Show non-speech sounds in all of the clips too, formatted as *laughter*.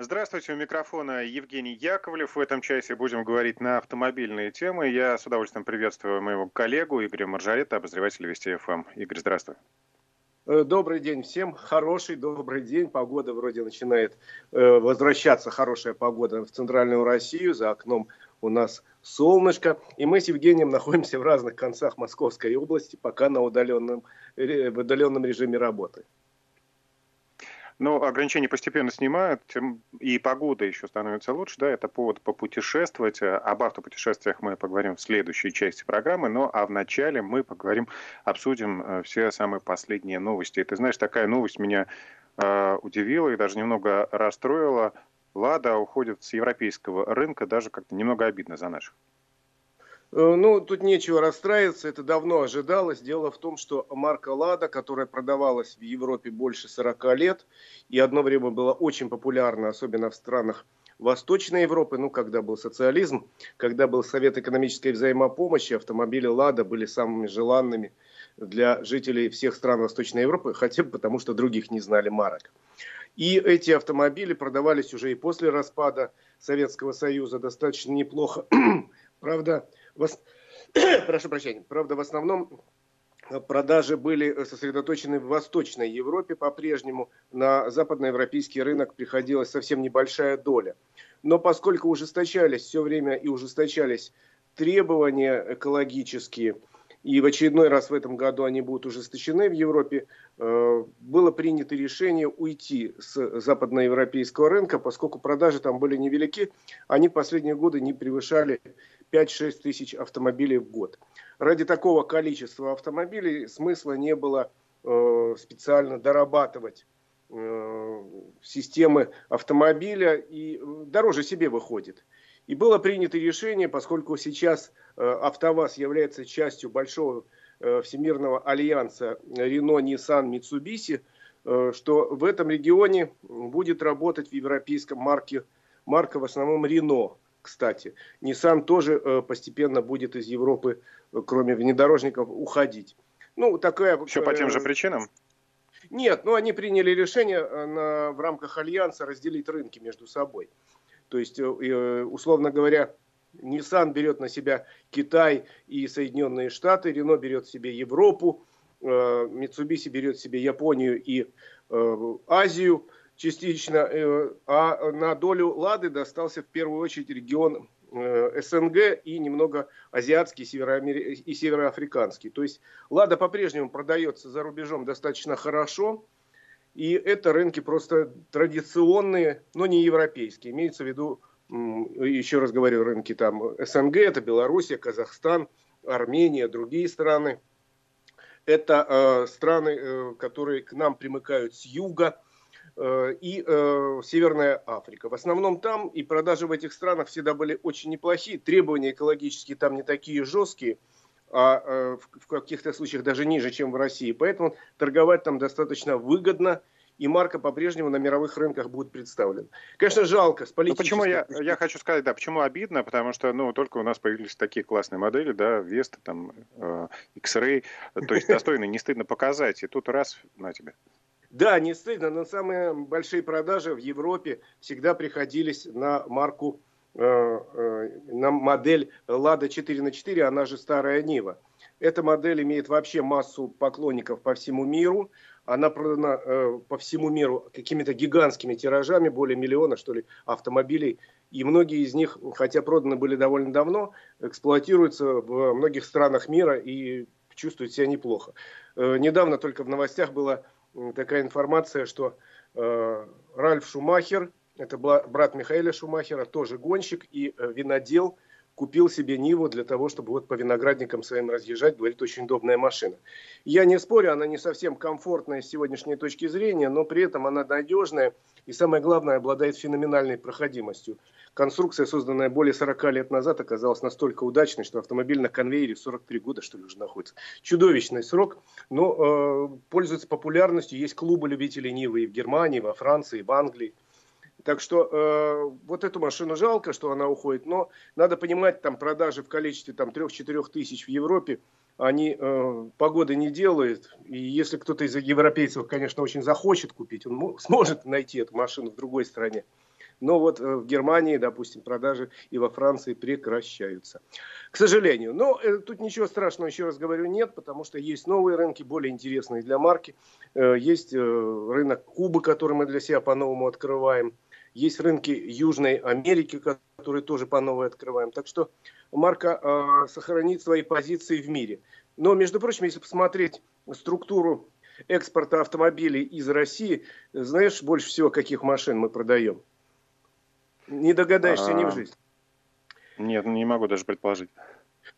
Здравствуйте, у микрофона Евгений Яковлев. В этом часе будем говорить на автомобильные темы. Я с удовольствием приветствую моего коллегу Игоря Маржарета, обозревателя Вести ФМ. Игорь, здравствуй. Э, добрый день всем. Хороший добрый день. Погода вроде начинает э, возвращаться, хорошая погода в центральную Россию. За окном у нас солнышко. И мы с Евгением находимся в разных концах Московской области, пока на удаленном, в удаленном режиме работы. Но ограничения постепенно снимают, и погода еще становится лучше, да, это повод попутешествовать. Об автопутешествиях мы поговорим в следующей части программы, но а в начале мы поговорим, обсудим э, все самые последние новости. И ты знаешь, такая новость меня э, удивила и даже немного расстроила. Лада уходит с европейского рынка, даже как-то немного обидно за наших. Э, ну, тут нечего расстраиваться, это давно ожидалось. Дело в том, что марка «Лада», которая продавалась в Европе больше 40 лет и одно время была очень популярна, особенно в странах Восточной Европы, ну, когда был социализм, когда был Совет экономической взаимопомощи, автомобили «Лада» были самыми желанными для жителей всех стран Восточной Европы, хотя бы потому, что других не знали марок. И эти автомобили продавались уже и после распада Советского Союза достаточно неплохо. *clears throat* Правда, в... *coughs* прошу прощения, правда, в основном продажи были сосредоточены в Восточной Европе по-прежнему. На западноевропейский рынок приходилась совсем небольшая доля. Но поскольку ужесточались все время и ужесточались требования экологические, и в очередной раз в этом году они будут ужесточены в Европе, э, было принято решение уйти с западноевропейского рынка, поскольку продажи там были невелики, они в последние годы не превышали 5-6 тысяч автомобилей в год. Ради такого количества автомобилей смысла не было э, специально дорабатывать э, системы автомобиля и э, дороже себе выходит. И было принято решение, поскольку сейчас э, АвтоВАЗ является частью большого э, всемирного альянса Renault, Nissan, Mitsubishi, э, что в этом регионе будет работать в европейском марке, марка в основном Renault кстати. Nissan тоже э, постепенно будет из Европы, э, кроме внедорожников, уходить. Ну, такая... Все по тем же э, причинам? Нет, ну они приняли решение на, в рамках Альянса разделить рынки между собой. То есть, условно говоря, Nissan берет на себя Китай и Соединенные Штаты, Renault берет себе Европу, Mitsubishi берет себе Японию и Азию, частично, э, а на долю Лады достался в первую очередь регион э, СНГ и немного азиатский и североафриканский. То есть Лада по-прежнему продается за рубежом достаточно хорошо, и это рынки просто традиционные, но не европейские. Имеется в виду, еще раз говорю, рынки там СНГ, это Белоруссия, Казахстан, Армения, другие страны. Это э, страны, э, которые к нам примыкают с юга, и э, Северная Африка. В основном там и продажи в этих странах всегда были очень неплохие. Требования экологические там не такие жесткие, а э, в, в каких-то случаях даже ниже, чем в России. Поэтому торговать там достаточно выгодно. И марка по-прежнему на мировых рынках будет представлена. Конечно, жалко с политической... Ну, почему я, я хочу сказать, да, почему обидно, потому что, ну, только у нас появились такие классные модели, да, Vesta, там, э, X-Ray, то есть достойно, не стыдно показать, и тут раз на тебе. Да, не стыдно, но самые большие продажи в Европе всегда приходились на марку, э, э, на модель Lada 4 на 4, она же старая Нива. Эта модель имеет вообще массу поклонников по всему миру. Она продана э, по всему миру какими-то гигантскими тиражами, более миллиона, что ли, автомобилей. И многие из них, хотя проданы были довольно давно, эксплуатируются в многих странах мира и чувствуют себя неплохо. Недавно только в новостях было такая информация, что э, Ральф Шумахер, это брат Михаила Шумахера, тоже гонщик и э, винодел, купил себе Ниву для того, чтобы вот по виноградникам своим разъезжать. Говорит, очень удобная машина. Я не спорю, она не совсем комфортная с сегодняшней точки зрения, но при этом она надежная и, самое главное, обладает феноменальной проходимостью. Конструкция, созданная более 40 лет назад, оказалась настолько удачной, что автомобиль на конвейере 43 года, что ли, уже находится. Чудовищный срок, но э, пользуется популярностью. Есть клубы любителей Нивы и в Германии, и во Франции, и в Англии. Так что э, вот эту машину жалко, что она уходит, но надо понимать, там продажи в количестве там 3-4 тысяч в Европе, они э, погоды не делают. И если кто-то из европейцев, конечно, очень захочет купить, он *laughs* сможет найти эту машину в другой стране. Но вот в Германии, допустим, продажи и во Франции прекращаются. К сожалению. Но тут ничего страшного, еще раз говорю, нет, потому что есть новые рынки, более интересные для марки. Есть рынок Кубы, который мы для себя по-новому открываем. Есть рынки Южной Америки, которые тоже по новой открываем. Так что марка э, сохранит свои позиции в мире. Но, между прочим, если посмотреть структуру экспорта автомобилей из России, знаешь больше всего, каких машин мы продаем? Не догадаешься а... ни в жизнь. Нет, не могу даже предположить.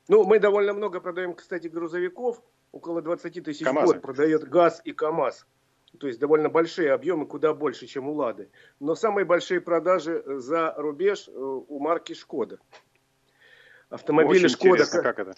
Ну, мы довольно много продаем, кстати, грузовиков. Около 20 тысяч в год продает ГАЗ и КАМАЗ. То есть довольно большие объемы, куда больше, чем у Лады. Но самые большие продажи за рубеж э, у марки Шкода. Автомобили Очень Шкода. Как это?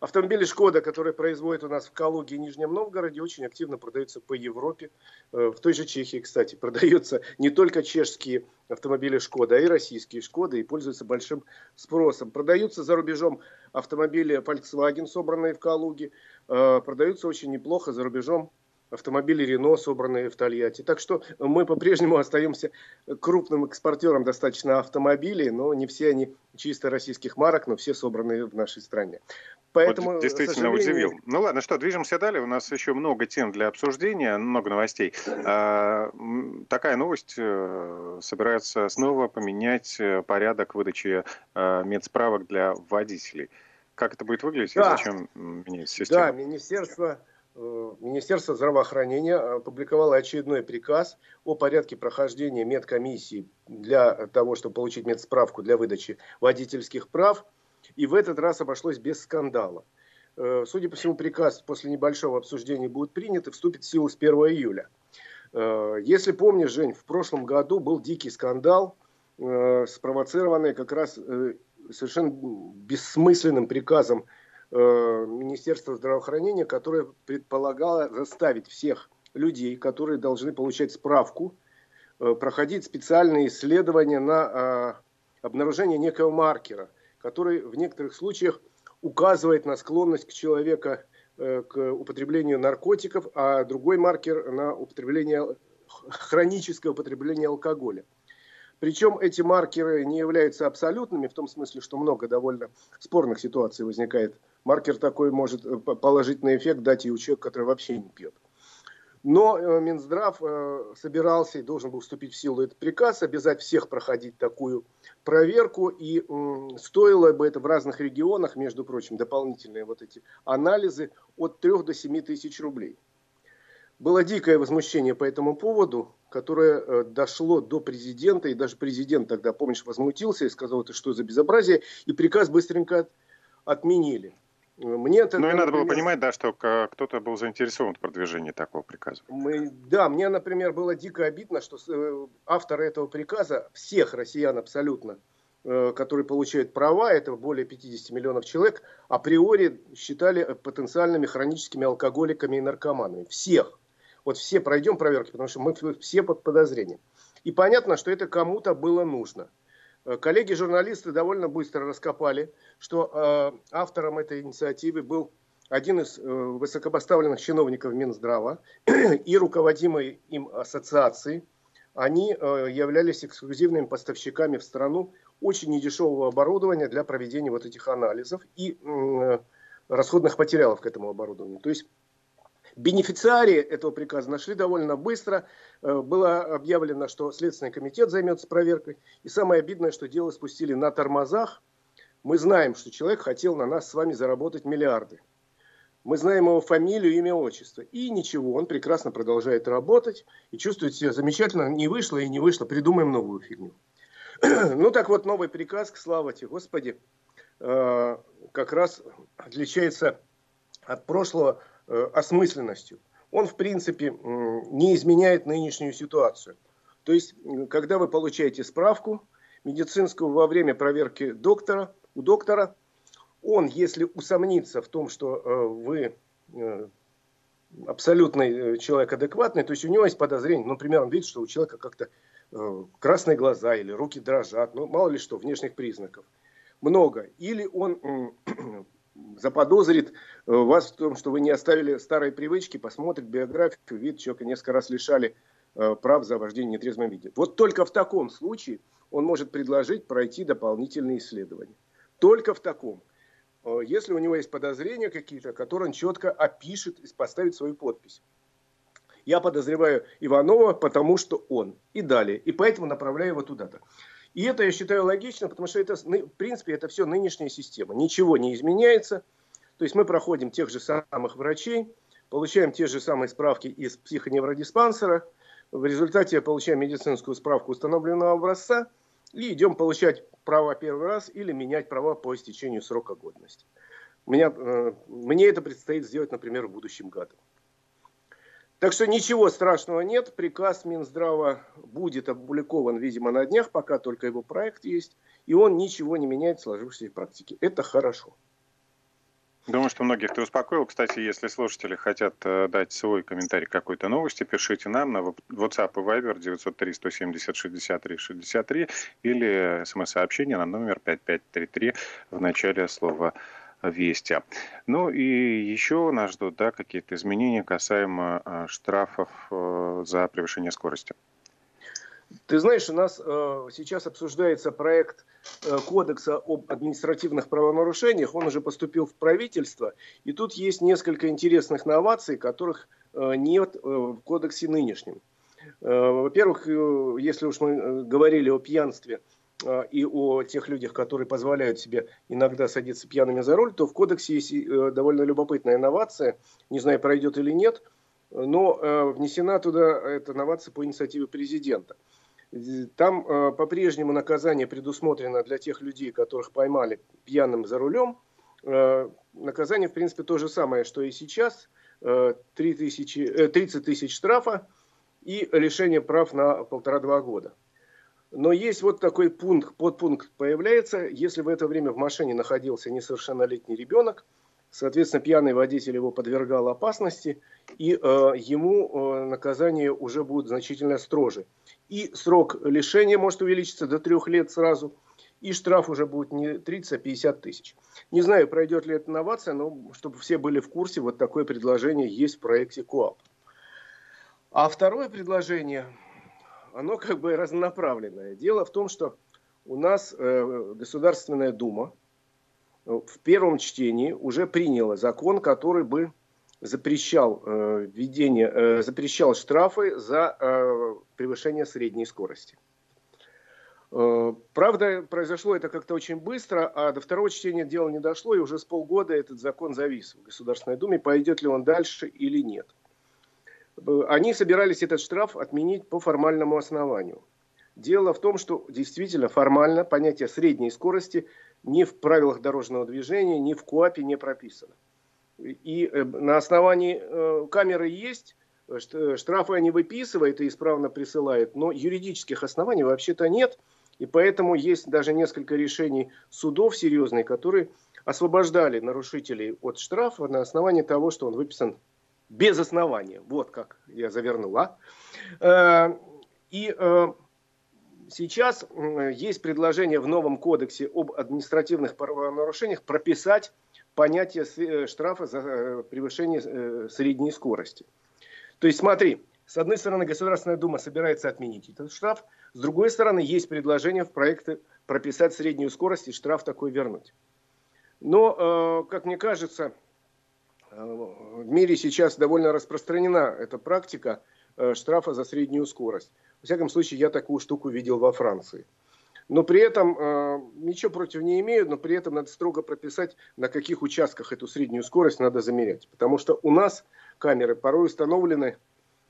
Автомобили Шкода, которые производят у нас в Калуге и Нижнем Новгороде, очень активно продаются по Европе. Э, в той же Чехии, кстати, *laughs* продаются не только чешские автомобили Шкода, а и российские Шкоды, и пользуются большим спросом. Продаются за рубежом автомобили Volkswagen, собранные в Калуге. Э, продаются очень неплохо за рубежом автомобили Рено, собранные в Тольятти. Так что мы по-прежнему остаемся крупным экспортером достаточно автомобилей, но не все они чисто российских марок, но все собранные в нашей стране. Поэтому, вот действительно сожалению... удивил. Ну ладно, что, движемся далее. У нас еще много тем для обсуждения, много новостей. А, такая новость. Э, собирается снова поменять э, порядок выдачи а, медсправок для водителей. Как это будет выглядеть да. и зачем менять систему? Да, Министерство Э, Министерство здравоохранения опубликовало очередной приказ о порядке прохождения медкомиссии для того, чтобы получить медсправку для выдачи водительских прав. И в этот раз обошлось без скандала. Э, судя по всему, приказ после небольшого обсуждения будет принят и вступит в силу с 1 июля. Э, если помнишь, Жень, в прошлом году был дикий скандал, спровоцированный как раз совершенно бессмысленным приказом Э, Министерства здравоохранения, которое предполагало заставить всех людей, которые должны получать справку, э, проходить специальные исследования на э, обнаружение некого маркера, который в некоторых случаях указывает на склонность к человека к употреблению наркотиков, а другой маркер на употребление хроническое употребление алкоголя. Причем эти маркеры не являются абсолютными, в том смысле, что много довольно спорных ситуаций возникает. Маркер такой может э, положительный эффект дать и у человека, который вообще не пьет. Но э, Минздрав э, собирался и должен был вступить в силу этот приказ, обязать всех проходить такую проверку. И стоило бы это в разных регионах, между прочим, дополнительные вот эти анализы от 3 до 7 тысяч рублей. Было дикое возмущение по этому поводу, которое дошло до президента, и даже президент тогда, помнишь, возмутился и сказал, это что за безобразие, и приказ быстренько отменили. Мне это, ну и надо было понимать, да, что кто-то был заинтересован в продвижении такого приказа. Мы, да, мне, например, было дико обидно, что э, авторы этого приказа, всех россиян абсолютно, э, которые получают права, это более 50 миллионов человек, априори считали потенциальными хроническими алкоголиками и наркоманами. Всех. Вот все пройдем проверки, потому что мы все под подозрением. И понятно, что это кому-то было нужно. Э, коллеги-журналисты довольно быстро раскопали, что э, автором этой инициативы был один из э, высокопоставленных чиновников Минздрава и руководимой им ассоциации. Они э, являлись эксклюзивными поставщиками в страну очень недешевого оборудования для проведения вот этих анализов и э, расходных материалов к этому оборудованию. То есть Бенефициарии этого приказа нашли довольно быстро. Э, было объявлено, что Следственный комитет займется проверкой. И самое обидное, что дело спустили на тормозах. Мы знаем, что человек хотел на нас с вами заработать миллиарды. Мы знаем его фамилию, имя, отчество. И ничего, он прекрасно продолжает работать и чувствует себя замечательно. Не вышло и не вышло, придумаем новую фигню. *clears throat* ну так вот, новый приказ, к славе Господи, э, как раз отличается от прошлого осмысленностью. Он, в принципе, не изменяет нынешнюю ситуацию. То есть, когда вы получаете справку медицинскую во время проверки доктора, у доктора, он, если усомнится в том, что э, вы э, абсолютный человек адекватный, то есть у него есть подозрение, ну, например, он видит, что у человека как-то красные глаза или руки дрожат, ну, мало ли что, внешних признаков. Много. Или он заподозрит э, вас в том, что вы не оставили старые привычки, посмотрит биографию, видит, человека несколько раз лишали э, прав за вождение в нетрезвом виде. Вот только в таком случае он может предложить пройти дополнительные исследования. Только в таком. Э, если у него есть подозрения какие-то, которые он четко опишет и поставит свою подпись. Я подозреваю Иванова, потому что он. И далее. И поэтому направляю его туда-то. И это я считаю логично, потому что это, в принципе, это все нынешняя система. Ничего не изменяется. То есть мы проходим тех же самых врачей, получаем те же самые справки из психоневродиспансера, в результате получаем медицинскую справку установленного образца и идем получать права первый раз или менять права по истечению срока годности. Меня, э, мне это предстоит сделать, например, в будущем году. Так что ничего страшного нет. Приказ Минздрава будет опубликован, видимо, на днях, пока только его проект есть. И он ничего не меняет в сложившейся практике. Это хорошо. Думаю, что многих ты успокоил. Кстати, если слушатели хотят э, дать свой комментарий какой-то новости, пишите нам на WhatsApp и Viber 903 170 63 63 или смс-сообщение на номер 5533 в начале слова «Вести». Ну и еще нас ждут да, какие-то изменения касаемо э, штрафов э, за превышение скорости. Ты знаешь, у нас э, сейчас обсуждается проект э, кодекса об административных правонарушениях. Он уже поступил в правительство. И тут есть несколько интересных новаций, которых э, нет э, в кодексе нынешнем. Э, во-первых, э, если уж мы э, говорили о пьянстве э, и о тех людях, которые позволяют себе иногда садиться пьяными за руль, то в кодексе есть э, довольно любопытная инновация. Не знаю, пройдет или нет – но э, внесена туда эта новация по инициативе президента. Там э, по-прежнему наказание предусмотрено для тех людей, которых поймали пьяным за рулем. Э, наказание, в принципе, то же самое, что и сейчас. 3 тысячи, 30 тысяч штрафа и лишение прав на полтора-два года. Но есть вот такой пункт, подпункт появляется, если в это время в машине находился несовершеннолетний ребенок – Соответственно, пьяный водитель его подвергал опасности, и э, ему э, наказание уже будет значительно строже. И срок лишения может увеличиться до трех лет сразу, и штраф уже будет не 30, а 50 тысяч. Не знаю, пройдет ли эта инновация, но чтобы все были в курсе, вот такое предложение есть в проекте КОАП. А второе предложение, оно как бы разнонаправленное. Дело в том, что у нас э, Государственная Дума, в первом чтении уже приняла закон, который бы запрещал э, введение, э, запрещал штрафы за э, превышение средней скорости. Э, правда, произошло это как-то очень быстро, а до второго чтения дело не дошло, и уже с полгода этот закон завис в Государственной Думе, пойдет ли он дальше или нет. Э, они собирались этот штраф отменить по формальному основанию. Дело в том, что действительно формально понятие средней скорости – ни в правилах дорожного движения, ни в КОАПе не прописано. И э, на основании э, камеры есть, штрафы они выписывают и исправно присылают, но юридических оснований вообще-то нет. И поэтому есть даже несколько решений судов серьезных, которые освобождали нарушителей от штрафа на основании того, что он выписан без основания. Вот как я завернула. Э, и сейчас есть предложение в новом кодексе об административных правонарушениях прописать понятие э, штрафа за э, превышение э, средней скорости. То есть смотри, с одной стороны Государственная Дума собирается отменить этот штраф, с другой стороны есть предложение в проекте прописать среднюю скорость и штраф такой вернуть. Но, как мне кажется, в мире сейчас довольно распространена эта практика штрафа за среднюю скорость. Во всяком случае, я такую штуку видел во Франции. Но при этом э, ничего против не имею, но при этом надо строго прописать, на каких участках эту среднюю скорость надо замерять. Потому что у нас камеры порой установлены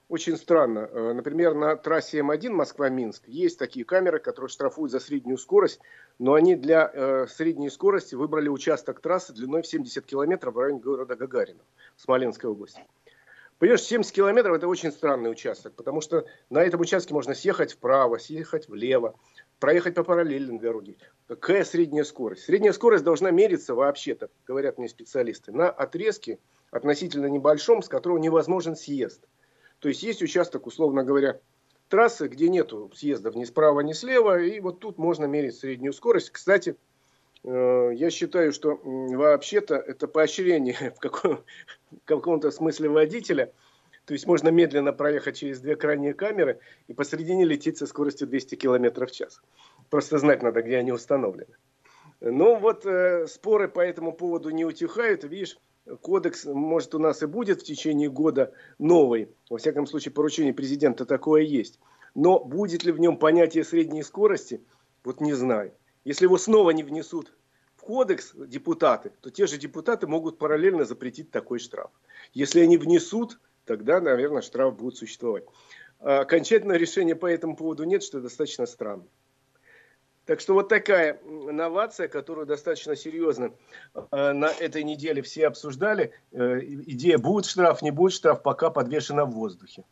очень странно. Э, например, на трассе М1 Москва-Минск есть такие камеры, которые штрафуют за среднюю скорость, но они для э, средней скорости выбрали участок трассы длиной в 70 километров в районе города Гагарина Смоленской области. Понимаешь, 70 километров это очень странный участок, потому что на этом участке можно съехать вправо, съехать влево, проехать по параллельной дороге. Какая средняя скорость? Средняя скорость должна мериться вообще-то, говорят мне специалисты, на отрезке относительно небольшом, с которого невозможен съезд. То есть есть участок, условно говоря, трассы, где нету съездов ни справа, ни слева, и вот тут можно мерить среднюю скорость. Кстати, Э, я считаю, что вообще-то это поощрение *laughs* в каком- каком-то смысле водителя. То есть можно медленно проехать через две крайние камеры и посередине лететь со скоростью 200 км в час. Просто знать надо, где они установлены. Ну вот э, споры по этому поводу не утихают. Видишь, кодекс, может, у нас и будет в течение года новый. Во всяком случае, поручение президента такое есть. Но будет ли в нем понятие средней скорости, вот не знаю. Если его снова не внесут в кодекс депутаты, то те же депутаты могут параллельно запретить такой штраф. Если они внесут, тогда, наверное, штраф будет существовать. А окончательного решения по этому поводу нет, что достаточно странно. Так что вот такая новация, которую достаточно серьезно э, на этой неделе все обсуждали. Э, идея будет штраф, не будет штраф, пока подвешена в воздухе.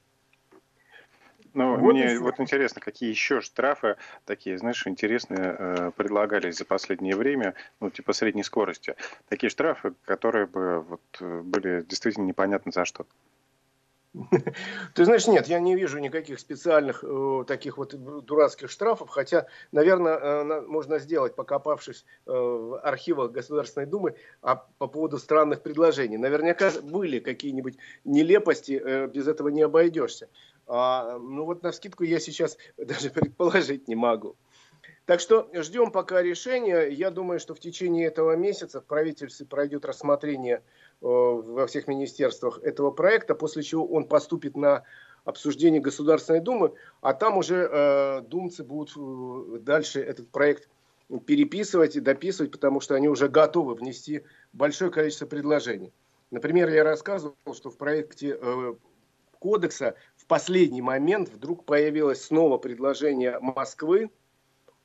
Ну, вот мне вот интересно, какие еще штрафы такие, знаешь, интересные э, предлагались за последнее время, ну, типа средней скорости. Такие штрафы, которые бы вот были действительно непонятно за что. *laughs* Ты знаешь, нет, я не вижу никаких специальных э, таких вот дурацких штрафов, хотя, наверное, э, можно сделать, покопавшись э, в архивах Государственной Думы, а по поводу странных предложений. Наверняка были какие-нибудь нелепости, э, без этого не обойдешься. А, ну вот на скидку я сейчас *laughs* даже предположить не могу. Так что ждем пока решения. Я думаю, что в течение этого месяца в правительстве пройдет рассмотрение во всех министерствах этого проекта, после чего он поступит на обсуждение Государственной Думы, а там уже э, думцы будут э, дальше этот проект переписывать и дописывать, потому что они уже готовы внести большое количество предложений. Например, я рассказывал, что в проекте э, кодекса в последний момент вдруг появилось снова предложение Москвы,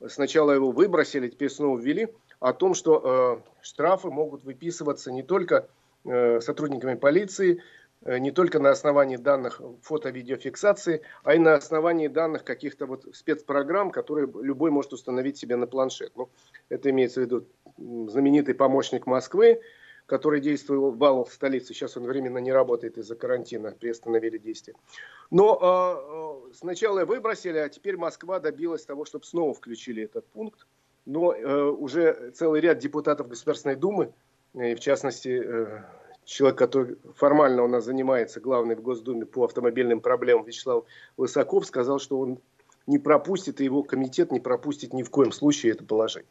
сначала его выбросили, теперь снова ввели, о том, что э, штрафы могут выписываться не только Э, сотрудниками полиции э, не только на основании данных фото-видеофиксации, а и на основании данных каких-то вот спецпрограмм, которые любой может установить себе на планшет. Ну, это имеется в виду знаменитый помощник Москвы, который действовал в столице. Сейчас он временно не работает из-за карантина, приостановили действие. Но э, сначала выбросили, а теперь Москва добилась того, чтобы снова включили этот пункт. Но э, уже целый ряд депутатов Государственной Думы и в частности, э, человек, который формально у нас занимается, главный в Госдуме по автомобильным проблемам, Вячеслав Лысаков, сказал, что он не пропустит, и его комитет не пропустит ни в коем случае это положение.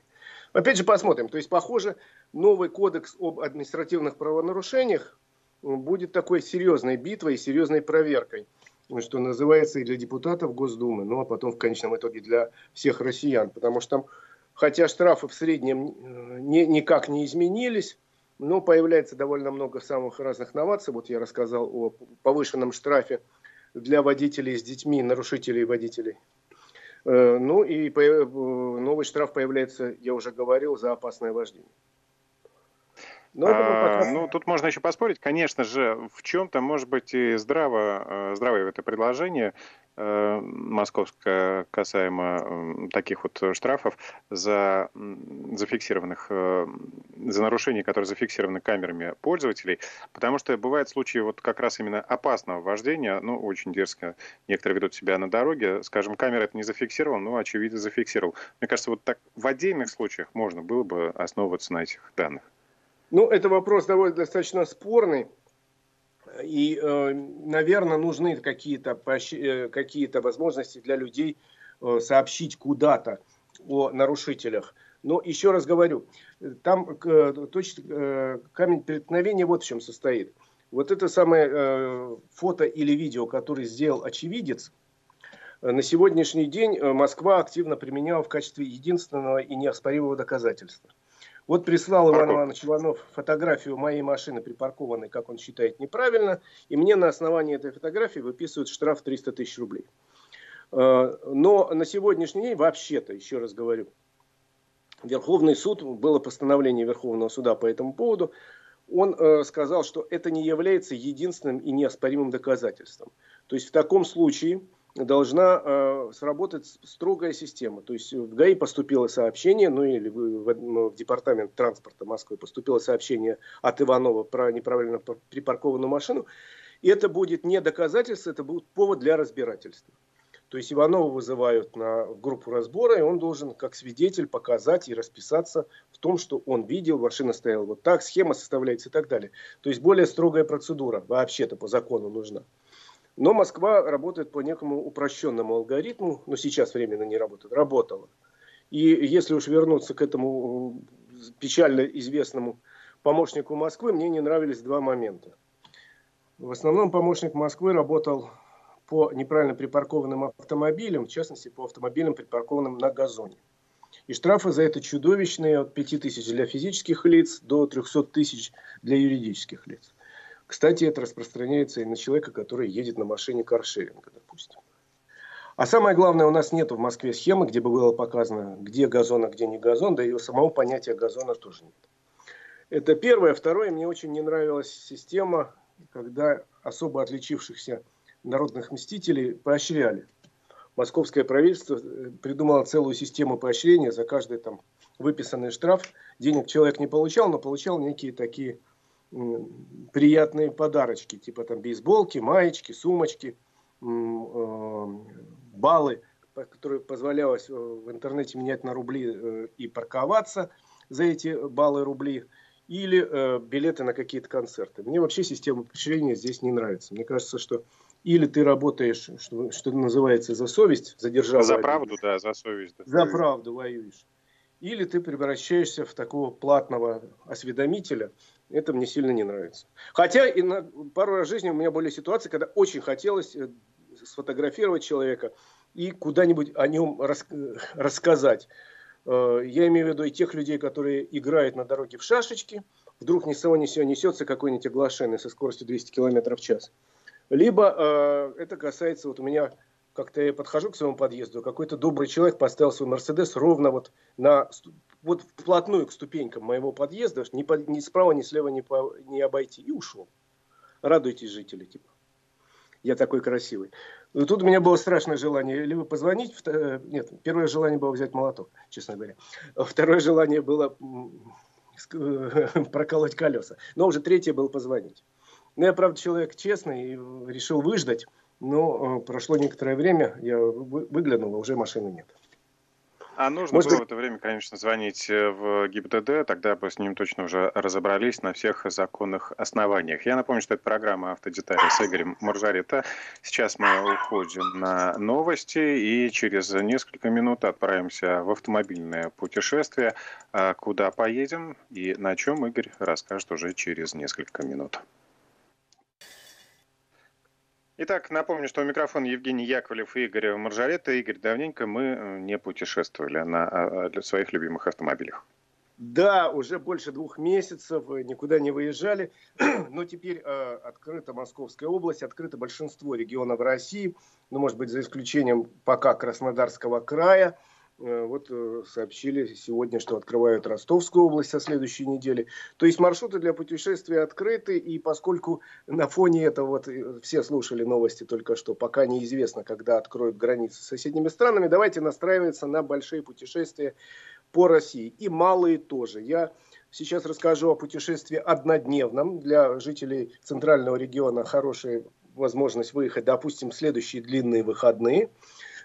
Опять же, посмотрим. То есть, похоже, новый кодекс об административных правонарушениях будет такой серьезной битвой и серьезной проверкой, что называется и для депутатов Госдумы, ну а потом в конечном итоге для всех россиян. Потому что там, хотя штрафы в среднем э, не, никак не изменились, но появляется довольно много самых разных новаций. Вот я рассказал о повышенном штрафе для водителей с детьми, нарушителей водителей. Э, ну и э, новый штраф появляется, я уже говорил, за опасное вождение. Но ну, а, ну, тут можно еще поспорить. Конечно же, в чем-то может быть и здраво, э, здравое это предложение. Э, московская касаемо таких вот штрафов за зафиксированных, э, за нарушения, которые зафиксированы камерами пользователей, потому что бывают случаи вот как раз именно опасного вождения, ну, очень дерзко некоторые ведут себя на дороге, скажем, камера это не зафиксировала, но, очевидно, зафиксировал. Мне кажется, вот так в отдельных случаях можно было бы основываться на этих данных. Ну, это вопрос довольно достаточно спорный. И, э, наверное, нужны какие-то э, какие возможности для людей э, сообщить куда-то о нарушителях. Но еще раз говорю, там точно камень преткновения вот в чем состоит. Вот это самое фото или видео, которое сделал очевидец, на сегодняшний день Москва активно применяла в качестве единственного и неоспоримого доказательства. Вот прислал Иван Иванович Иванов фотографию моей машины, припаркованной, как он считает, неправильно. И мне на основании этой фотографии выписывают штраф 300 тысяч рублей. Э, но на сегодняшний день, вообще-то, еще раз говорю, Верховный суд, было постановление Верховного суда по этому поводу, он э, сказал, что это не является единственным и неоспоримым доказательством. То есть в таком случае должна э, сработать строгая система. То есть в ГАИ поступило сообщение, ну или в, в, ну, в департамент транспорта Москвы поступило сообщение от Иванова про неправильно припаркованную машину. И это будет не доказательство, это будет повод для разбирательства. То есть Иванова вызывают на группу разбора, и он должен как свидетель показать и расписаться в том, что он видел, машина стояла вот так, схема составляется и так далее. То есть более строгая процедура вообще-то по закону нужна. Но Москва работает по некому упрощенному алгоритму, но сейчас временно не работает, работала. И если уж вернуться к этому печально известному помощнику Москвы, мне не нравились два момента. В основном помощник Москвы работал по неправильно припаркованным автомобилям, в частности по автомобилям, припаркованным на газоне. И штрафы за это чудовищные, от 5 тысяч для физических лиц до 300 тысяч для юридических лиц. Кстати, это распространяется и на человека, который едет на машине каршеринга, допустим. А самое главное, у нас нет в Москве схемы, где бы было показано, где газон, а где не газон, да и самого понятия газона тоже нет. Это первое. Второе, мне очень не нравилась система, когда особо отличившихся народных мстителей поощряли. Московское правительство э, придумало целую систему поощрения за каждый там выписанный штраф. Денег человек не получал, но получал некие такие приятные подарочки, типа там бейсболки, маечки, сумочки, э, баллы, которые позволялось э, в интернете менять на рубли и парковаться за эти баллы рубли или э, билеты на какие-то концерты. Мне вообще система поощрения здесь не нравится. Мне кажется, что или ты работаешь, что, что называется, за совесть, за державу. За правду, да, за совесть. Да. За правду воюешь. Или ты превращаешься в такого платного осведомителя. Это мне сильно не нравится. Хотя и на, пару раз в жизни у меня были ситуации, когда очень хотелось э, сфотографировать человека и куда-нибудь о нем рас, э, рассказать. Э, я имею в виду и тех людей, которые играют на дороге в шашечки, вдруг ни с того ни сего несется какой-нибудь оглашенный со скоростью 200 км в час. Либо это касается, вот у меня как-то я подхожу к своему подъезду, какой-то добрый человек поставил свой Мерседес ровно вот на вот вплотную к ступенькам моего подъезда, ни, по, ни справа, ни слева не, по, не обойти, и ушел. Радуйтесь, жители, типа. Я такой красивый. И тут у меня было страшное желание либо позвонить, э, нет, первое желание было взять молоток, честно говоря. Второе желание было *laughs* проколоть колеса. Но уже третье было позвонить. Но я, правда, человек честный и решил выждать. Но э, прошло некоторое время, я выглянул, а уже машины нет. А нужно Может... было в это время, конечно, звонить э, в ГИБДД, тогда бы с ним точно уже разобрались на всех законных основаниях. Я напомню, что это программа «Автодетали» с Игорем Маржарита. Сейчас мы уходим на новости и через несколько минут отправимся в автомобильное путешествие. А куда поедем и на чем Игорь расскажет уже через несколько минут. Итак, напомню, что у микрофона Евгений Яковлев и Игорь Маржарета. Игорь, давненько мы э, не путешествовали на а, а, своих любимых автомобилях. Да, уже больше двух месяцев никуда не выезжали, *clears throat* но теперь э, открыта Московская область, открыто большинство регионов России, ну, может быть, за исключением пока Краснодарского края – Э, вот э, сообщили сегодня, что открывают Ростовскую область со следующей недели. То есть маршруты для путешествия открыты, и поскольку на фоне этого, вот э, все слушали новости только что, пока неизвестно, когда откроют границы с соседними странами, давайте настраиваться на большие путешествия по России. И малые тоже. Я сейчас расскажу о путешествии однодневном. Для жителей центрального региона хорошая возможность выехать, допустим, в следующие длинные выходные –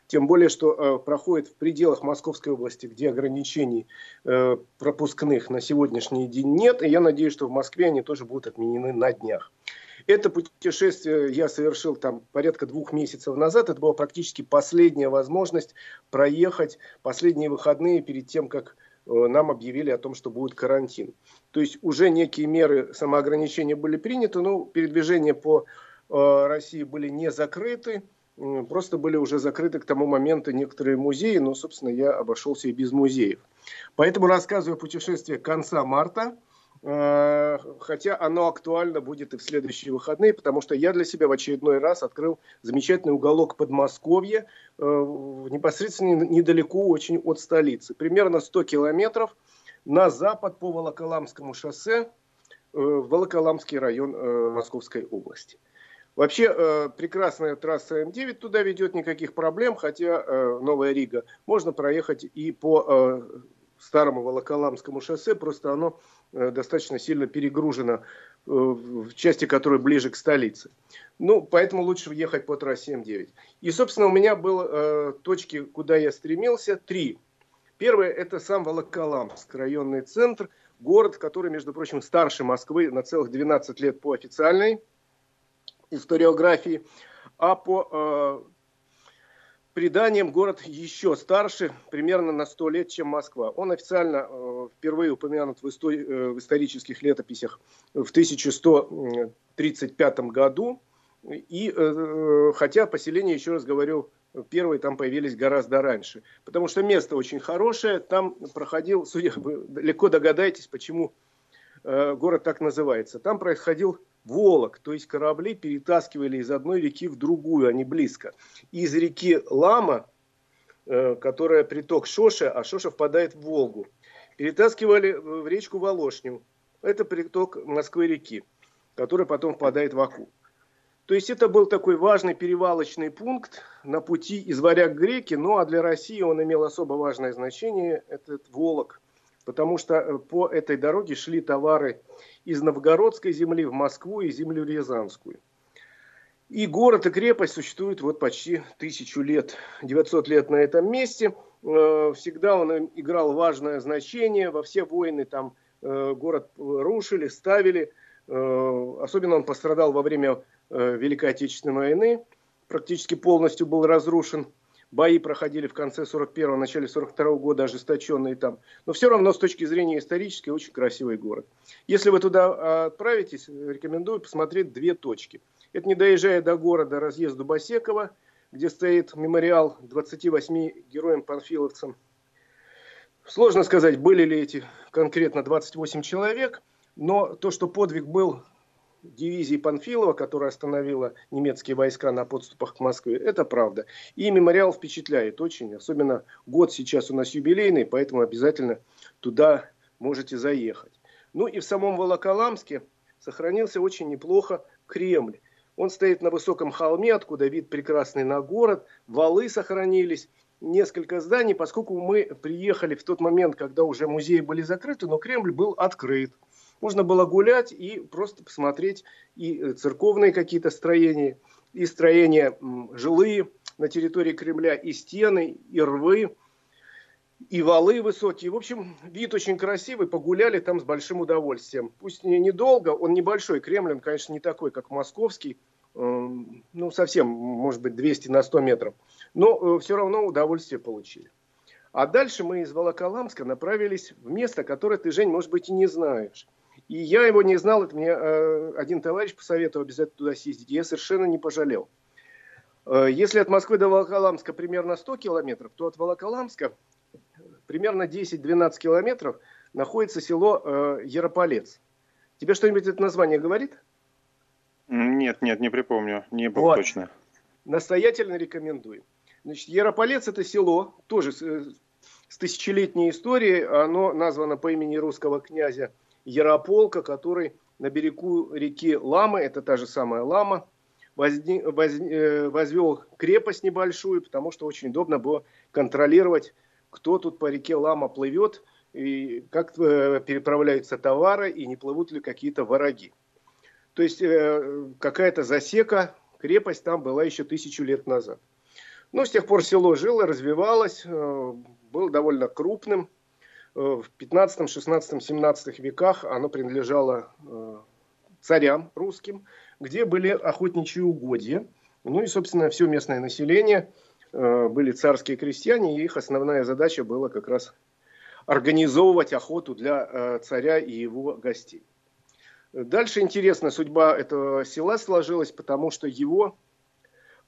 тем более, что э, проходит в пределах Московской области, где ограничений э, пропускных на сегодняшний день нет. И я надеюсь, что в Москве они тоже будут отменены на днях. Это путешествие я совершил там порядка двух месяцев назад. Это была практически последняя возможность проехать последние выходные перед тем, как э, нам объявили о том, что будет карантин. То есть уже некие меры самоограничения были приняты, но передвижения по э, России были не закрыты просто были уже закрыты к тому моменту некоторые музеи, но, собственно, я обошелся и без музеев. Поэтому рассказываю о путешествии конца марта, э, хотя оно актуально будет и в следующие выходные, потому что я для себя в очередной раз открыл замечательный уголок Подмосковья, э, непосредственно недалеко очень от столицы. Примерно 100 километров на запад по Волоколамскому шоссе э, в Волоколамский район Московской области. Вообще э, прекрасная трасса М9 туда ведет, никаких проблем, хотя э, Новая Рига можно проехать и по э, старому Волоколамскому шоссе, просто оно э, достаточно сильно перегружено э, в части, которая ближе к столице. Ну, поэтому лучше ехать по трассе М9. И, собственно, у меня было э, точки, куда я стремился, три. Первое – это сам Волоколамск, районный центр, город, который, между прочим, старше Москвы на целых 12 лет по официальной историографии. а по преданиям город еще старше, примерно на 100 лет, чем Москва. Он официально э, впервые упомянут в, истори- э, в исторических летописях в 1135 году. И, э, хотя поселения, еще раз говорю, первые там появились гораздо раньше. Потому что место очень хорошее. Там проходил, судя, вы легко догадаетесь, почему город так называется. Там происходил Волок, то есть корабли перетаскивали из одной реки в другую, а не близко. Из реки Лама, э, которая приток Шоша, а Шоша впадает в Волгу, перетаскивали в речку Волошню. Это приток Москвы-реки, который потом впадает в Аку. То есть это был такой важный перевалочный пункт на пути из Варяг к Греки, ну а для России он имел особо важное значение, этот Волок, потому что э, по этой дороге шли товары из новгородской земли в Москву и землю Рязанскую. И город и крепость существуют вот почти тысячу лет, 900 лет на этом месте. Э, всегда он играл важное значение. Во все войны там э, город рушили, ставили. Э, особенно он пострадал во время Великой Отечественной войны. Практически полностью был разрушен. Бои проходили в конце 41-го, начале 42-го года, ожесточенные там. Но все равно, с точки зрения исторической, очень красивый город. Если вы туда а, отправитесь, рекомендую посмотреть две точки. Это не доезжая до города разъезд Дубосекова, где стоит мемориал 28 героям-панфиловцам. Сложно сказать, были ли эти конкретно 28 человек, но то, что подвиг был дивизии Панфилова, которая остановила немецкие войска на подступах к Москве, это правда. И мемориал впечатляет очень, особенно год сейчас у нас юбилейный, поэтому обязательно туда можете заехать. Ну и в самом Волоколамске сохранился очень неплохо Кремль. Он стоит на высоком холме, откуда вид прекрасный на город, валы сохранились, несколько зданий, поскольку мы приехали в тот момент, когда уже музеи были закрыты, но Кремль был открыт. Можно было гулять и просто посмотреть и э, церковные какие-то строения, и строения жилые на территории Кремля, и стены, и рвы, и валы высокие. В общем, вид очень красивый, погуляли там с большим удовольствием. Пусть не недолго, он небольшой, Кремль, он, конечно, не такой, как московский, эм, ну, совсем, может быть, 200 на 100 метров, но э, все равно удовольствие получили. А дальше мы из Волоколамска направились в место, которое ты, Жень, может быть, и не знаешь. И я его не знал, это мне э, один товарищ посоветовал обязательно туда съездить. Я совершенно не пожалел. Э, если от Москвы до Волоколамска примерно 100 километров, то от Волоколамска примерно 10-12 километров находится село э, Ярополец. Тебе что-нибудь это название говорит? Нет, нет, не припомню. Не был вот. точно. Настоятельно рекомендую. Значит, Ярополец это село, тоже с, э, с тысячелетней историей. Оно названо по имени русского князя Ярополка, который на берегу реки Ламы, это та же самая Лама, возни, воз, э, возвел крепость небольшую, потому что очень удобно было контролировать, кто тут по реке Лама плывет, и как э, переправляются товары, и не плывут ли какие-то враги. То есть э, какая-то засека, крепость там была еще тысячу лет назад. Но с тех пор село жило, развивалось, было довольно крупным. Э, в 15, 16, 17 веках оно принадлежало э, царям русским, где были охотничьи угодья. Ну и, собственно, все местное население э, были царские крестьяне, и их основная задача была как раз организовывать охоту для царя и его гостей. Дальше интересно, судьба этого села сложилась, потому что его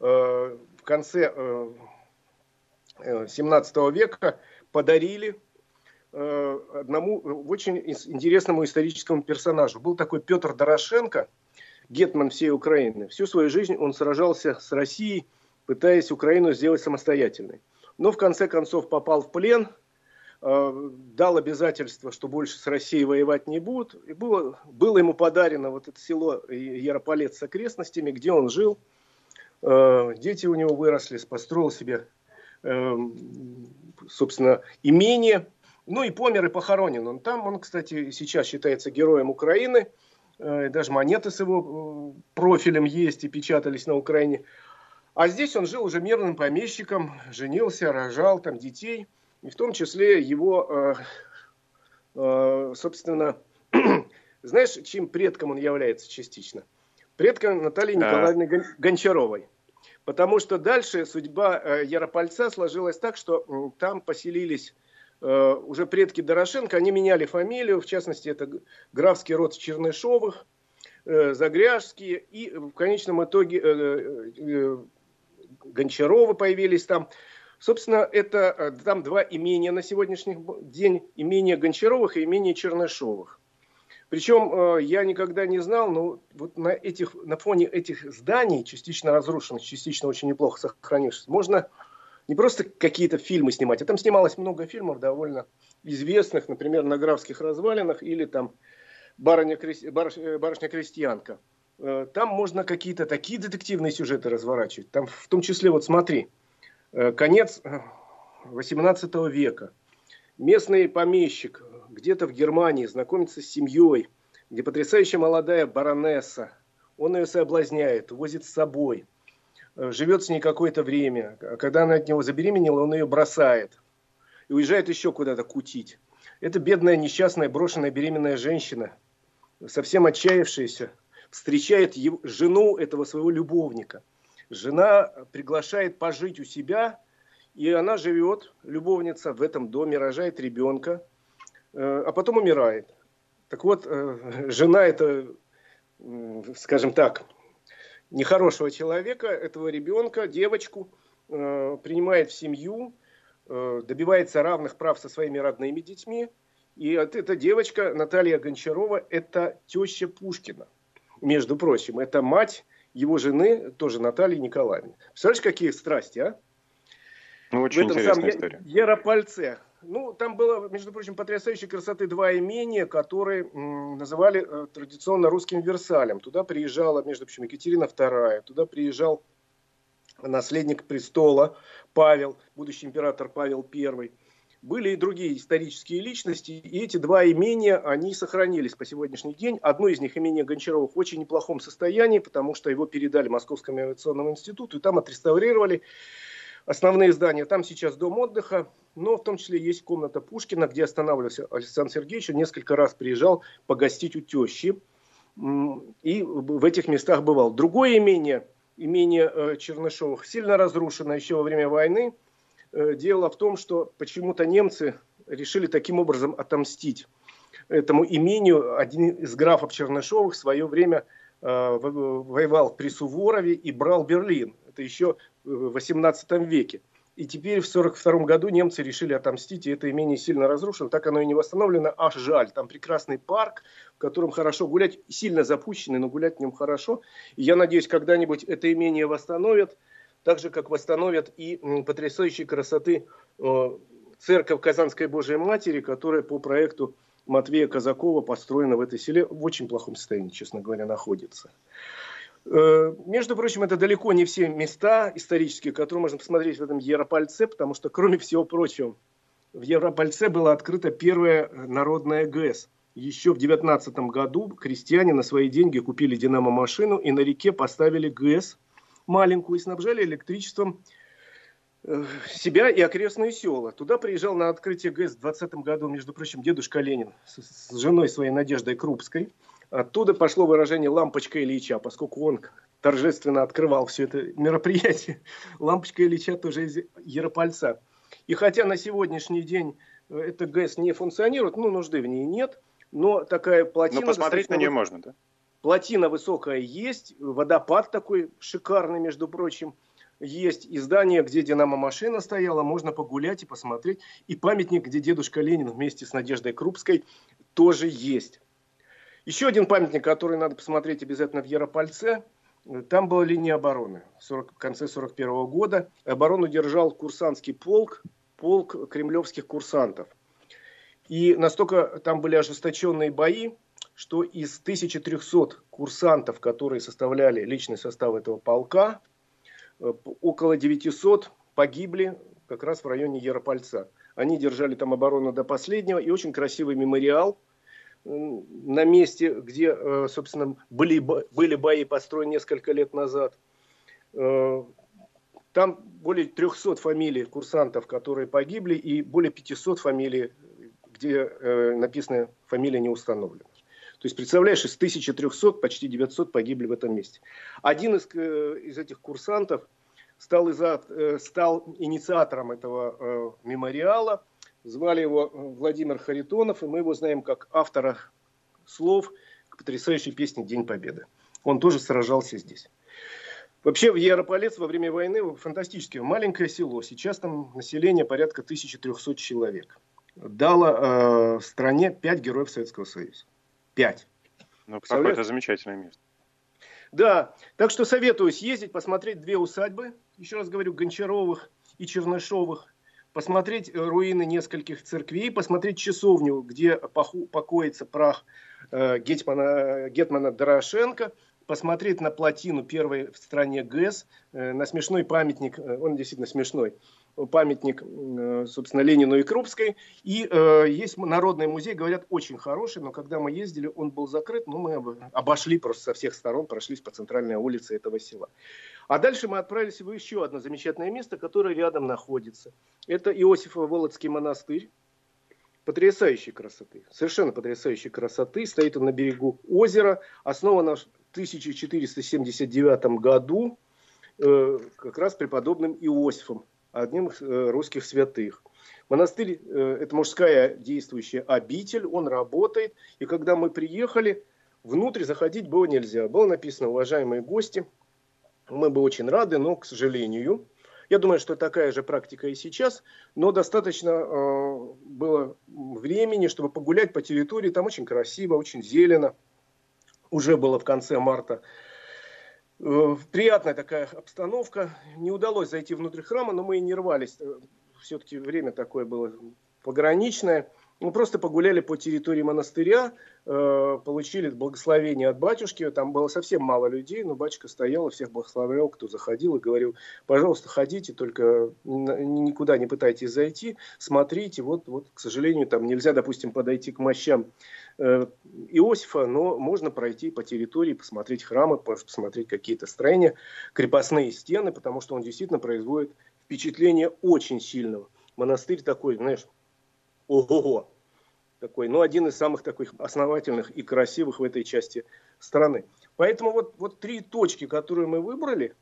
в конце 17 века подарили одному э, очень интересному историческому персонажу. Был такой Петр Дорошенко, гетман всей Украины. Всю свою жизнь он сражался с Россией, пытаясь Украину сделать самостоятельной. Но в конце концов попал в плен, э, дал обязательство, что больше с Россией воевать не будут. И было, было ему подарено вот это село Ярополец с окрестностями, где он жил. Дети у него выросли, построил себе, собственно, имение – ну и помер и похоронен он там. Он, кстати, сейчас считается героем Украины. Э, даже монеты с его э, профилем есть и печатались на Украине. А здесь он жил уже мирным помещиком, женился, рожал там детей. И в том числе его, э, собственно, *clears throat* знаешь, чем предком он является частично? Предком Натальи Николаевны Гончаровой. Потому что дальше судьба Яропольца сложилась так, что там поселились уже предки Дорошенко, они меняли фамилию, в частности, это графский род Чернышовых, э, Загряжские, и в конечном итоге Гончаровы появились там. Собственно, это там два имения на сегодняшний день, имение Гончаровых и имение Чернышовых. Причем э, я никогда не знал, но вот на, этих, на фоне этих зданий, частично разрушенных, частично очень неплохо сохранившихся, можно не просто какие-то фильмы снимать, а там снималось много фильмов довольно известных, например, на Графских развалинах или там барыня, э, «Барышня-крестьянка». Э, там можно какие-то такие детективные сюжеты разворачивать. Там в том числе, вот смотри, конец 18 века. Местный помещик где-то в Германии знакомится с семьей, где потрясающая молодая баронесса. Он ее соблазняет, возит с собой, э, живет с ней какое-то время. А когда она от него забеременела, он ее бросает и уезжает еще куда-то кутить. Это бедная, несчастная, брошенная беременная женщина, совсем отчаявшаяся, встречает его, жену этого своего любовника. Жена приглашает пожить у себя, и она живет, любовница, в этом доме, рожает ребенка – Э, а потом умирает. Так вот, э, жена это, скажем так, нехорошего человека, этого ребенка, девочку, э, принимает в семью, добивается равных прав со своими родными детьми. И вот эта девочка, Наталья Гончарова, это теща Пушкина, между прочим. Это мать его жены, тоже Натальи Николаевны. Представляешь, какие страсти, а? Ну, очень в этом интересная история. Яропольце. Ну, там было, между прочим, потрясающей красоты два имения, которые называли э, традиционно русским Версалем. Туда приезжала, между прочим, Екатерина II, туда приезжал наследник престола Павел, будущий император Павел I. Были и другие исторические личности, и эти два имения, они сохранились по сегодняшний день. Одно из них, имение Гончарова, в очень неплохом состоянии, потому что его передали Московскому авиационному институту, и там отреставрировали основные здания. Там сейчас дом отдыха, но в том числе есть комната Пушкина, где останавливался Александр Сергеевич. Несколько раз приезжал погостить у тещи. И в этих местах бывал. Другое имение, имение э, Чернышовых, сильно разрушено еще во время войны. Э, дело в том, что почему-то немцы решили таким образом отомстить этому имению. Один из графов Чернышовых в свое время э, воевал при Суворове и брал Берлин. Это еще в 18 веке. И теперь в 1942 году немцы решили отомстить, и это имение сильно разрушено. Так оно и не восстановлено, аж жаль. Там прекрасный парк, в котором хорошо гулять, сильно запущенный, но гулять в нем хорошо. И я надеюсь, когда-нибудь это имение восстановят, так же, как восстановят и потрясающей красоты э, церковь Казанской Божией Матери, которая по проекту Матвея Казакова построена в этой селе в очень плохом состоянии, честно говоря, находится. Э, между прочим, это далеко не все места исторические, которые можно посмотреть в этом Яропольце, потому что, кроме всего прочего, в Яропольце была открыта первая народная ГЭС. Еще в 19 году крестьяне на свои деньги купили динамо-машину и на реке поставили ГЭС маленькую и снабжали электричеством э, себя и окрестные села. Туда приезжал на открытие ГЭС в 20 году, между прочим, дедушка Ленин с женой своей Надеждой Крупской – Оттуда пошло выражение «лампочка Ильича», поскольку он торжественно открывал все это мероприятие. *laughs* Лампочка Ильича тоже из Яропольца. И хотя на сегодняшний день э, эта ГЭС не функционирует, ну, нужды в ней нет, но такая плотина... Но посмотреть на нее можно, да? Плотина высокая есть, водопад такой шикарный, между прочим, есть. И здание, где динамо-машина стояла, можно погулять и посмотреть. И памятник, где дедушка Ленин вместе с Надеждой Крупской тоже есть. Еще один памятник, который надо посмотреть обязательно в Яропольце, там была линия обороны 40, в конце 41 года. Оборону держал курсантский полк, полк кремлевских курсантов. И настолько там были ожесточенные бои, что из 1300 курсантов, которые составляли личный состав этого полка, э, около 900 погибли как раз в районе Яропольца. Они держали там оборону до последнего. И очень красивый мемориал – на месте, где, э, собственно, были, были бои построены несколько лет назад. Э, там более 300 фамилий курсантов, которые погибли, и более 500 фамилий, где э, написано фамилия не установлена. То есть, представляешь, из 1300 почти 900 погибли в этом месте. Один из, из этих курсантов стал, иза, э, стал инициатором этого мемориала. Звали его Владимир Харитонов, и мы его знаем как автора слов к потрясающей песне «День Победы». Он тоже сражался здесь. Вообще в Ярополец во время войны фантастически маленькое село. Сейчас там население порядка 1300 человек. Дало э, стране 5 героев Советского Союза. 5. Ну, какое-то замечательное место. Да, так что советую съездить, посмотреть две усадьбы, еще раз говорю, Гончаровых и Чернышовых, посмотреть э, руины нескольких церквей, посмотреть часовню, где покоится прах э, Гетмана, Гетмана Дорошенко, посмотреть на плотину первой в стране ГЭС, э, на смешной памятник, э, он действительно смешной, памятник, э, собственно, Ленину и Крупской. И э, есть народный музей, говорят, очень хороший, но когда мы ездили, он был закрыт, но мы обошли просто со всех сторон, прошлись по центральной улице этого села. А дальше мы отправились в еще одно замечательное место, которое рядом находится. Это Иосифово-Володский монастырь. Потрясающей красоты, совершенно потрясающей красоты. Стоит он на берегу озера, основан в 1479 году э, как раз преподобным Иосифом одним из э, русских святых. Монастырь э, – это мужская действующая обитель, он работает. И когда мы приехали, внутрь заходить было нельзя. Было написано «Уважаемые гости, мы бы очень рады, но, к сожалению, я думаю, что такая же практика и сейчас, но достаточно э, было времени, чтобы погулять по территории. Там очень красиво, очень зелено. Уже было в конце марта Э, приятная такая обстановка. Не удалось зайти внутрь храма, но мы и не рвались. Э, Все-таки время такое было пограничное. Мы просто погуляли по территории монастыря, э, получили благословение от батюшки. Там было совсем мало людей, но батюшка стоял и всех благословлял, кто заходил, и говорил, пожалуйста, ходите, только никуда не пытайтесь зайти, смотрите. Вот, вот, к сожалению, там нельзя, допустим, подойти к мощам э, Иосифа, но можно пройти по территории, посмотреть храмы, посмотреть какие-то строения, крепостные стены, потому что он действительно производит впечатление очень сильного. Монастырь такой, знаешь, ого-го. Такой, ну, один из самых таких основательных и красивых в этой части страны. Поэтому вот, вот три точки, которые мы выбрали,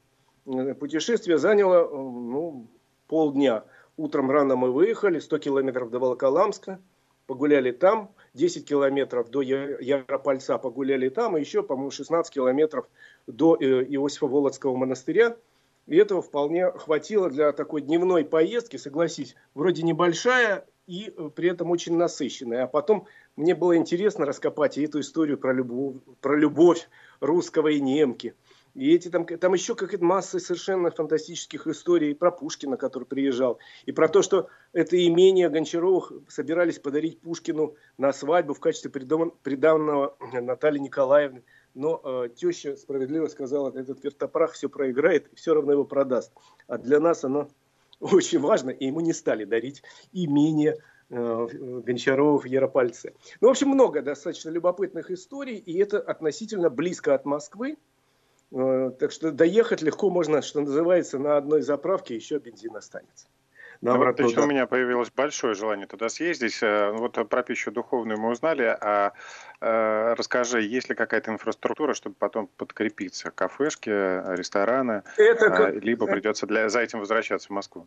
э, путешествие заняло э, ну, полдня. Утром рано мы выехали, 100 километров до Волоколамска, погуляли там, 10 километров до Яропольца погуляли там, и еще, по-моему, 16 километров до э, Иосифа-Володского монастыря. И этого вполне хватило для такой дневной поездки, согласись, вроде небольшая, и э, при этом очень насыщенная. А потом мне было интересно раскопать и эту историю про любовь, про любовь русского и немки. И эти там, там еще какая-то масса совершенно фантастических историй про Пушкина, который приезжал. И про то, что это имение Гончаровых собирались подарить Пушкину на свадьбу в качестве приданного Натальи Николаевны. Но э, теща справедливо сказала, этот вертопрах все проиграет и все равно его продаст. А для нас оно очень важно, и ему не стали дарить имение э, Гончарова в Яропольце. Ну, в общем, много достаточно любопытных историй, и это относительно близко от Москвы. Э, так что доехать легко можно, что называется, на одной заправке еще бензин останется на ну, вот лично у меня появилось большое желание туда съездить. Э, вот про пищу духовную мы узнали, а э, расскажи, есть ли какая-то инфраструктура, чтобы потом подкрепиться? Кафешки, рестораны? Это как... Либо придется для... за этим возвращаться в Москву?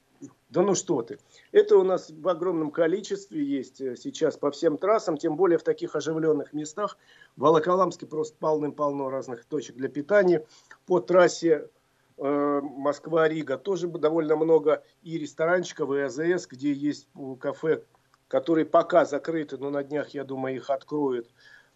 Да ну что ты. Это у нас в огромном количестве есть э, сейчас по всем трассам, тем более в таких оживленных местах. В Волоколамске просто полным-полно разных точек для питания. По трассе Э, Москва-Рига, тоже довольно много и ресторанчиков, и АЗС, где есть кафе, которые пока закрыты, но на днях, я думаю, их откроют.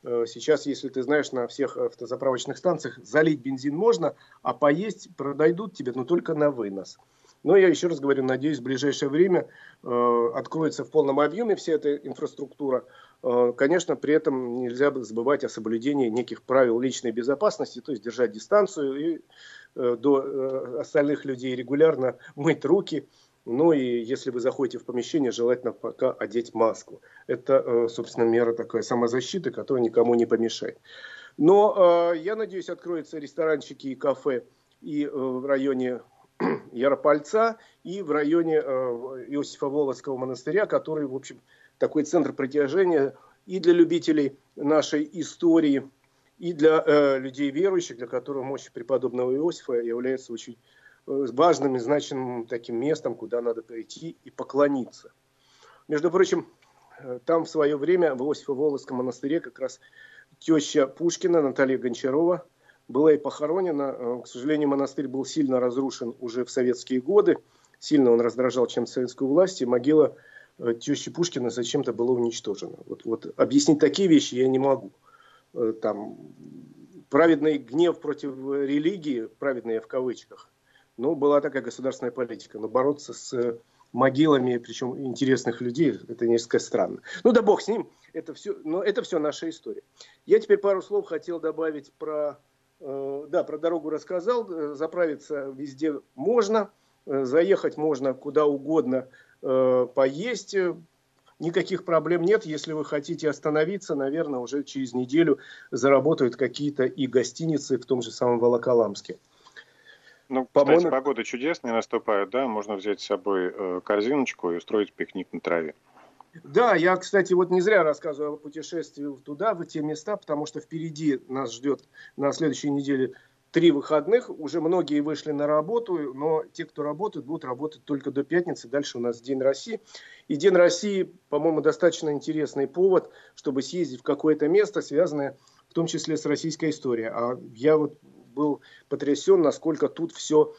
Э, сейчас, если ты знаешь, на всех автозаправочных станциях залить бензин можно, а поесть продойдут тебе, но только на вынос. Но я еще раз говорю, надеюсь, в ближайшее время э, откроется в полном объеме вся эта инфраструктура. Э, конечно, при этом нельзя забывать о соблюдении неких правил личной безопасности, то есть держать дистанцию и Э, до э, остальных людей регулярно мыть руки. Ну и если вы заходите в помещение, желательно пока одеть маску. Это, э, собственно, мера такая самозащиты, которая никому не помешает. Но я надеюсь, откроются ресторанчики и кафе и в районе *clears throat* Яропольца, и в районе Иосифа Володского монастыря, который, в общем, такой центр притяжения и для любителей нашей истории – и для э, людей верующих, для которых мощь преподобного Иосифа является очень важным и значимым таким местом, куда надо прийти и поклониться. Между прочим, там в свое время в Иосифо-Володском монастыре как раз теща Пушкина Наталья Гончарова была и похоронена. К сожалению, монастырь был сильно разрушен уже в советские годы. Сильно он раздражал чем советскую власть, и могила Э, тещи Пушкина зачем-то было уничтожено. Вот, вот объяснить такие вещи я не могу. Э, там праведный гнев против религии, праведный в кавычках, ну, была такая государственная политика. Но бороться с могилами, причем интересных людей, это несколько странно. Ну да бог с ним, это все, но это все наша история. Я теперь пару слов хотел добавить про, э, да, про дорогу рассказал, э, заправиться везде можно, э, заехать можно куда угодно, Э, поесть. Никаких проблем нет. Если вы хотите остановиться, наверное, уже через неделю заработают какие-то и гостиницы в том же самом Волоколамске. Ну, кстати, погода чудесная наступает, да? Можно взять с собой э, корзиночку и устроить пикник на траве. Да, я, кстати, вот не зря рассказывал о путешествии туда, в те места, потому что впереди нас ждет на следующей неделе три выходных, уже многие вышли на работу, но те, кто работает, будут работать только до пятницы. Дальше у нас День России. И День России, по-моему, достаточно интересный повод, чтобы съездить в какое-то место, связанное в том числе с российской историей. А я вот был потрясен, насколько тут все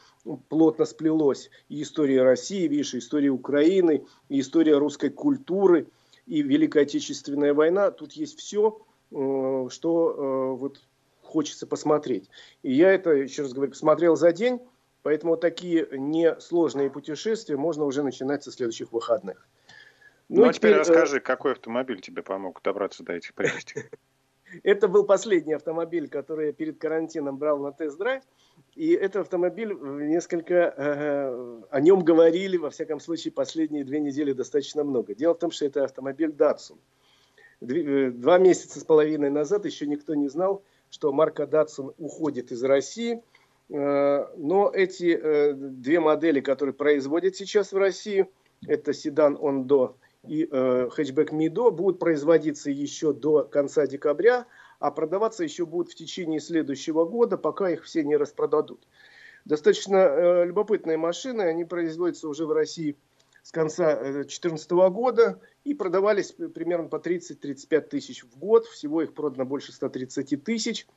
плотно сплелось. И история России, видишь, история Украины, и история русской культуры, и Великая Отечественная война. Тут есть все, э, что э, вот хочется посмотреть. И я это, еще раз говорю, посмотрел за день, поэтому такие несложные путешествия можно уже начинать со следующих выходных. Ну, ну а теперь, теперь э, расскажи, какой автомобиль тебе помог добраться до этих прелестей? *laughs* Это был последний автомобиль, который я перед карантином брал на тест-драйв. И этот автомобиль э, несколько э, о нем говорили, во всяком случае, последние две недели достаточно много. Дело в том, что это автомобиль Datsun. Э, два месяца с половиной назад еще никто не знал, что марка Datsun уходит из России. Э, но эти э, две модели, которые производят сейчас в России, это седан Ондо и э, хэтчбэк Мидо, будут производиться еще до конца декабря, а продаваться еще будут в течение следующего года, пока их все не распродадут. Достаточно любопытные машины, они производятся уже в России с конца 2014 года и продавались примерно по 30-35 тысяч в год. Всего их продано больше 130 тысяч.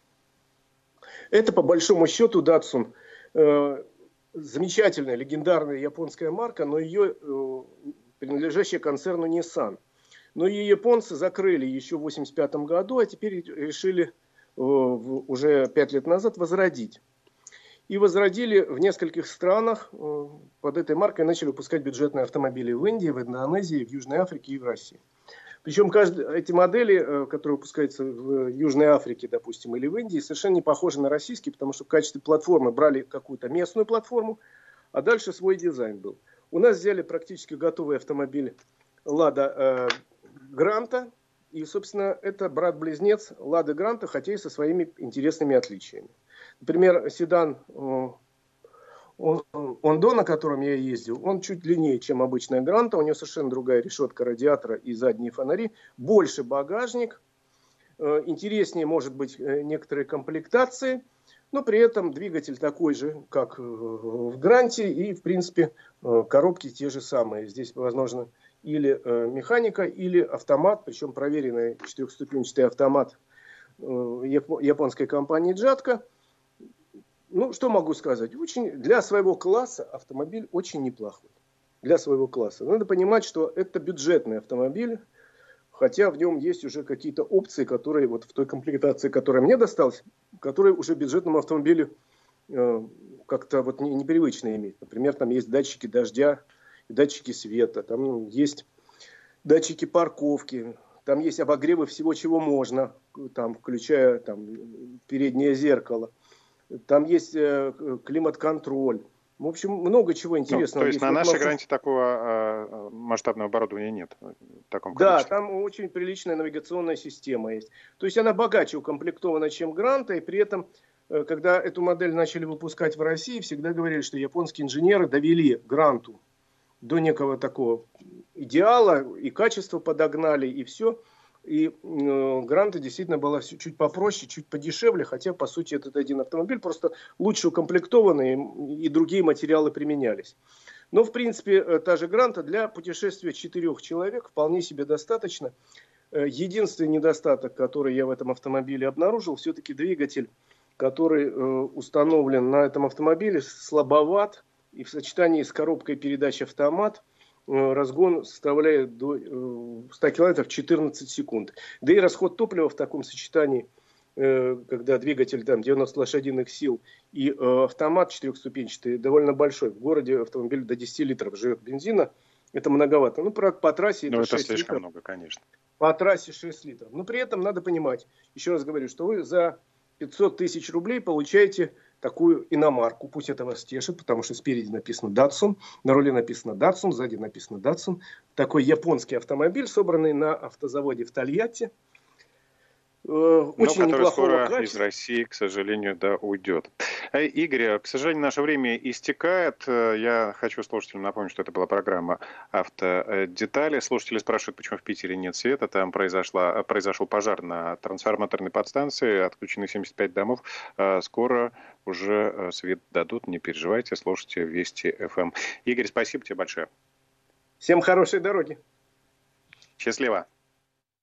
Это по большому счету Datsun э, замечательная, легендарная японская марка, но ее э, принадлежащая концерну Nissan. Но ее японцы закрыли еще в 1985 году, а теперь решили э, уже пять лет назад возродить и возродили в нескольких странах э, под этой маркой, начали выпускать бюджетные автомобили в Индии, в Индонезии, в Южной Африке и в России. Причем каждый, эти модели, э, которые выпускаются в Южной Африке, допустим, или в Индии, совершенно не похожи на российские, потому что в качестве платформы брали какую-то местную платформу, а дальше свой дизайн был. У нас взяли практически готовый автомобиль Лада э, Гранта, и, собственно, это брат-близнец Лады Гранта, хотя и со своими интересными отличиями. Например, седан Ондо, на котором я ездил, он чуть длиннее, чем обычная Гранта. У него совершенно другая решетка радиатора и задние фонари. Больше багажник. Э, интереснее, может быть, э, некоторые комплектации. Но при этом двигатель такой же, как в Гранте. И, в принципе, э, коробки те же самые. Здесь, возможно, или механика, или автомат. Причем проверенный четырехступенчатый автомат японской компании Джатка – ну, что могу сказать? Очень, для своего класса автомобиль очень неплохой. Для своего класса. Надо понимать, что это бюджетный автомобиль, хотя в нем есть уже какие-то опции, которые вот в той комплектации, которая мне досталась, которые уже бюджетному автомобилю э, как-то вот не, непривычно иметь. Например, там есть датчики дождя, датчики света, там есть датчики парковки, там есть обогревы всего, чего можно, там, включая там, переднее зеркало там есть э, климат-контроль. В общем, много чего ну, интересного. Ну, то есть на нашей гранте такого э, масштабного оборудования нет? В таком да, там очень приличная навигационная система есть. То есть она богаче укомплектована, чем гранта, и при этом, э, когда эту модель начали выпускать в России, всегда говорили, что японские инженеры довели гранту до некого такого идеала, и качество подогнали, и все. И э, Гранта действительно была чуть попроще, чуть подешевле, хотя, по сути, этот один автомобиль, просто лучше укомплектованный, и другие материалы применялись. Но, в принципе, э, та же Гранта для путешествия четырех человек вполне себе достаточно. Э, единственный недостаток, который я в этом автомобиле обнаружил, все-таки двигатель, который э, установлен на этом автомобиле, слабоват, и в сочетании с коробкой передач автомат – разгон составляет до 100 э, км 14 секунд. Да и расход топлива в таком сочетании, э, когда двигатель там 90 лошадиных сил и автомат четырехступенчатый довольно большой. В городе автомобиль до 10 литров живет бензина. Это многовато. Ну, по, по трассе это, ну, это слишком литров. много, конечно. По трассе 6 литров. Но при этом надо понимать, еще раз говорю, что вы за 500 тысяч рублей получаете такую иномарку. Пусть это вас тешит, потому что спереди написано Datsun, на руле написано Datsun, сзади написано Datsun. Такой японский автомобиль, собранный на автозаводе в Тольятти. Э, очень Но который скоро качества. из России, к сожалению, да, уйдет. Э, Игорь, к сожалению, наше время истекает. Э, я хочу слушателям напомнить, что это была программа «Автодетали». Слушатели спрашивают, почему в Питере нет света. Там произошла, произошел пожар на трансформаторной подстанции, отключены 75 домов. Скоро уже свет дадут, не переживайте, слушайте Вести ФМ. Эм. Игорь, спасибо тебе большое. Всем хорошей дороги. Счастливо.